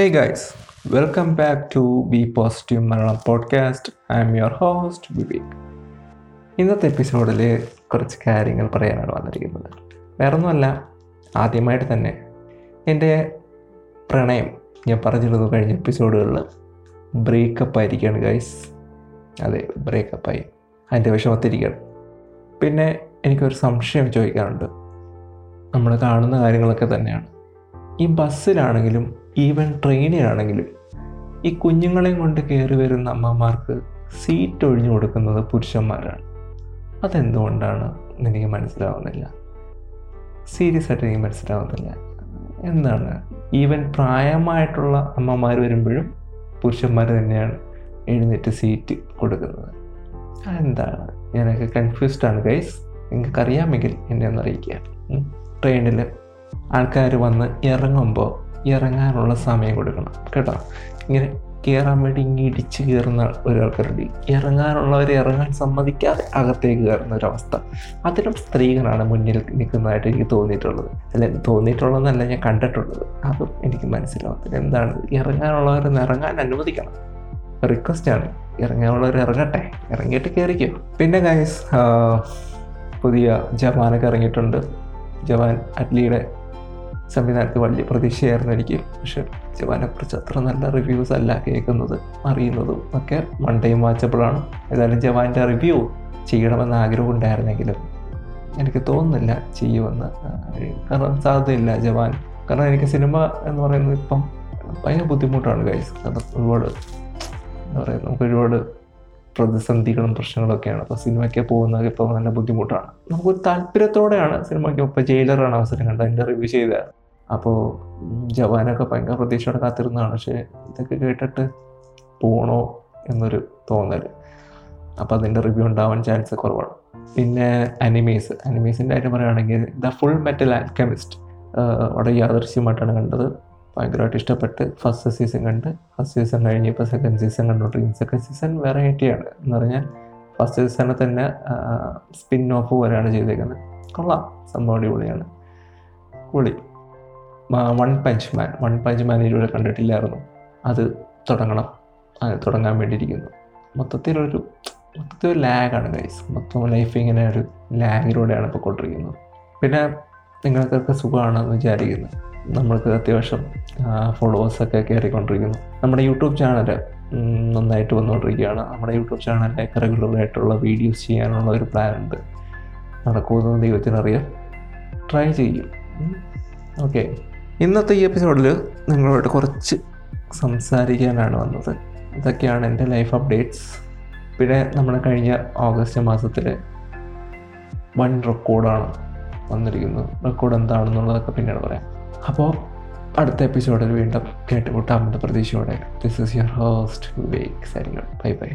Hey guys, welcome back to be positive Malayalam podcast I'm your host Vivek ഇന്നത്തെ എപ്പിസോഡിൽ കുറച്ച് കാര്യങ്ങൾ പറയാനാണ് വന്നിരിക്കുന്നത്. വേറൊന്നുമല്ല ആദ്യമായിട്ട് തന്നെ എന്റെ പ്രണയം ഞാൻ പറഞ്ഞിരുന്നു കഴിഞ്ഞ എപ്പിസോഡുകളിൽ ബ്രേക്കപ്പ് ആയിരിക്കുകയാണ് ഗൈസ് അതെ ബ്രേക്കപ്പായി അതിന്റെ വിഷമത്തിരിക്കുകയാണ്. പിന്നെ എനിക്കൊരു സംശയം ചോദിക്കാറുണ്ട് നമ്മൾ കാണുന്ന കാര്യങ്ങളൊക്കെ തന്നെയാണ്. ഈ ബസ്സിലാണെങ്കിലും ഈവൻ ട്രെയിനിലാണെങ്കിലും ഈ കുഞ്ഞുങ്ങളെയും കൊണ്ട് കയറി വരുന്ന അമ്മമാർക്ക് സീറ്റ് ഒഴിഞ്ഞു കൊടുക്കുന്നത് പുരുഷന്മാരാണ്. അതെന്തുകൊണ്ടാണ് എനിക്ക് മനസ്സിലാവുന്നില്ല? സീരിയസ് ആയിട്ട് എനിക്ക് മനസ്സിലാവുന്നില്ല. എന്താണ്? ഈവൻ പ്രായമായിട്ടുള്ള അമ്മമാർ വരുമ്പോഴും പുരുഷന്മാർ തന്നെയാണ് എഴുന്നേറ്റ് സീറ്റ് കൊടുക്കുന്നത്. അതെന്താണ്? ഞാനൊക്കെ കൺഫ്യൂസ്ഡാണ് ഗൈസ് നിങ്ങൾക്കറിയാമെങ്കിൽ എന്നെ ഒന്ന് അറിയിക്കുക. ട്രെയിനിൽ ആൾക്കാർ വന്ന് ഇറങ്ങുമ്പോൾ ഇറങ്ങാനുള്ള സമയം കൊടുക്കണം. കേട്ടോ? ഇങ്ങനെ കയറാൻ വേണ്ടി ഇങ്ങനെ ഇടിച്ച് കയറുന്ന ഒരാൾക്കാരുണ്ട്. ഇറങ്ങാനുള്ളവരെ ഇറങ്ങാൻ സമ്മതിക്കാതെ അകത്തേക്ക് കയറുന്ന ഒരവസ്ഥ. അതിലും സ്ത്രീകളാണ് മുന്നിൽ നിൽക്കുന്നതായിട്ട് എനിക്ക് തോന്നിയിട്ടുള്ളത്. അല്ലെ തോന്നിയിട്ടുള്ളതെന്നല്ല ഞാൻ കണ്ടിട്ടുള്ളത്. അതും എനിക്ക് മനസ്സിലാവത്തില്ല എന്താണ്? ഇറങ്ങാനുള്ളവരൊന്ന് ഇറങ്ങാൻ അനുവദിക്കണം. റിക്വസ്റ്റ് ആണ്. ഇറങ്ങാനുള്ളവർ ഇറങ്ങട്ടെ. ഇറങ്ങിയിട്ട് കയറിക്കോ പിന്നെ ഗൈസ് പുതിയ ജവാനൊക്കെ ഇറങ്ങിയിട്ടുണ്ട്. ജവാൻ അറ്റ്ലിയുടെ സംവിധാനത്തിൽ വലിയ പ്രതീക്ഷയായിരുന്നു എനിക്ക്. പക്ഷെ ജവാനെ കുറിച്ച് അത്ര നല്ല റിവ്യൂസ് അല്ല കേൾക്കുന്നത് അറിയുന്നതും ഒക്കെ ടൈം വാച്ചബിളാണ് ഏതായാലും ജവാന്റെ റിവ്യൂ ചെയ്യണമെന്ന് ആഗ്രഹം ഉണ്ടായിരുന്നെങ്കിലും എനിക്ക് തോന്നുന്നില്ല ചെയ്യുമെന്ന് കാരണം സാധ്യതയില്ല ജവാൻ. കാരണം എനിക്ക് സിനിമ എന്ന് പറയുന്നത് ഇപ്പം ഭയങ്കര ബുദ്ധിമുട്ടാണ് കഴിച്ചത് കാരണം ഒരുപാട് എന്താ പറയുക നമുക്ക് ഒരുപാട് പ്രതിസന്ധികളും പ്രശ്നങ്ങളൊക്കെയാണ്. അപ്പോൾ സിനിമയ്ക്ക് പോകുന്നത് ഇപ്പോൾ നല്ല ബുദ്ധിമുട്ടാണ്. നമുക്കൊരു താല്പര്യത്തോടെയാണ് സിനിമയ്ക്ക് ഇപ്പോൾ ജയിലറാണ് അവസരം കണ്ടത്. അതിന്റെ റിവ്യൂ ചെയ്ത അപ്പോൾ ജവാനൊക്കെ ഭയങ്കര പ്രതീക്ഷയോടെ കാത്തിരുന്നതാണ്. പക്ഷേ ഇതൊക്കെ കേട്ടിട്ട് പോകണോ എന്നൊരു തോന്നൽ അപ്പോൾ അതിന്റെ റിവ്യൂ ഉണ്ടാവാൻ ചാൻസ് കുറവാണ്. പിന്നെ അനിമീസ്. അനിമീസിന്റെ കാര്യം പറയുകയാണെങ്കിൽ ദ ഫുൾ മെറ്റൽ ആൽക്കമിസ്റ്റ് വളരെ യാദൃശ്യമായിട്ടാണ് കണ്ടത്. ഭയങ്കരമായിട്ട് ഇഷ്ടപ്പെട്ട് ഫസ്റ്റ് സീസൺ കണ്ട് ഫസ്റ്റ് സീസൺ കഴിഞ്ഞ് ഇപ്പോൾ സെക്കൻഡ് സീസൺ കണ്ടുകൊണ്ടിരിക്കും സെക്കൻഡ് സീസൺ വെറൈറ്റിയാണ് എന്ന് പറഞ്ഞാൽ ഫസ്റ്റ് സീസണിൽ തന്നെ സ്പിൻ ഓഫ് പോലെയാണ് ചെയ്തേക്കുന്നത്. കൊള്ളാം. സംഭവം അടിപൊളിയാണ്. പൊളി one punch man one punch man ഇതുവരെ കണ്ടിട്ടില്ലായിരുന്നു. അത് തുടങ്ങണം. അത് തുടങ്ങാൻ വേണ്ടിയിരിക്കുന്നു. മൊത്തത്തിലൊരു മൊത്തത്തിൽ ഒരു ലാഗാണ് ഗൈസ് മൊത്തം ലൈഫ് ഇങ്ങനെ ഒരു ലാഗിലൂടെയാണ് ഇപ്പോൾ കൊണ്ടിരിക്കുന്നത്. പിന്നെ നിങ്ങൾക്കൊക്കെ സുഖമാണെന്ന് വിചാരിക്കുന്നു. നമ്മൾക്ക് അത്യാവശ്യം ഫോളോവേഴ്സൊക്കെ കയറിക്കൊണ്ടിരിക്കുന്നു. നമ്മുടെ യൂട്യൂബ് ചാനൽ നന്നായിട്ട് വന്നുകൊണ്ടിരിക്കുകയാണ് നമ്മുടെ യൂട്യൂബ് ചാനലിലേക്ക് റെഗുലറായിട്ടുള്ള വീഡിയോസ് ചെയ്യാനുള്ള ഒരു പ്ലാൻ ഉണ്ട്. നടക്കുമെന്ന് ദൈവത്തിനറിയാം. ട്രൈ ചെയ്യും. ഓക്കെ ഇന്നത്തെ ഈ എപ്പിസോഡിൽ നിങ്ങളോട് കുറച്ച് സംസാരിക്കാനാണ് വന്നത്. ഇതൊക്കെയാണ് എന്റെ ലൈഫ് അപ്ഡേറ്റ്സ് പിന്നെ നമ്മൾ കഴിഞ്ഞ ഓഗസ്റ്റ് മാസത്തിൽ വൺ റെക്കോർഡാണ് വന്നിരിക്കുന്നത്. റെക്കോർഡ് എന്താണെന്നുള്ളതൊക്കെ പിന്നീട് പറയാം. അപ്പോൾ അടുത്ത എപ്പിസോഡിൽ വീണ്ടും കേട്ടുമുട്ടാമെന്ന പ്രതീക്ഷയോടെ. This is your host Vivek signing bye bye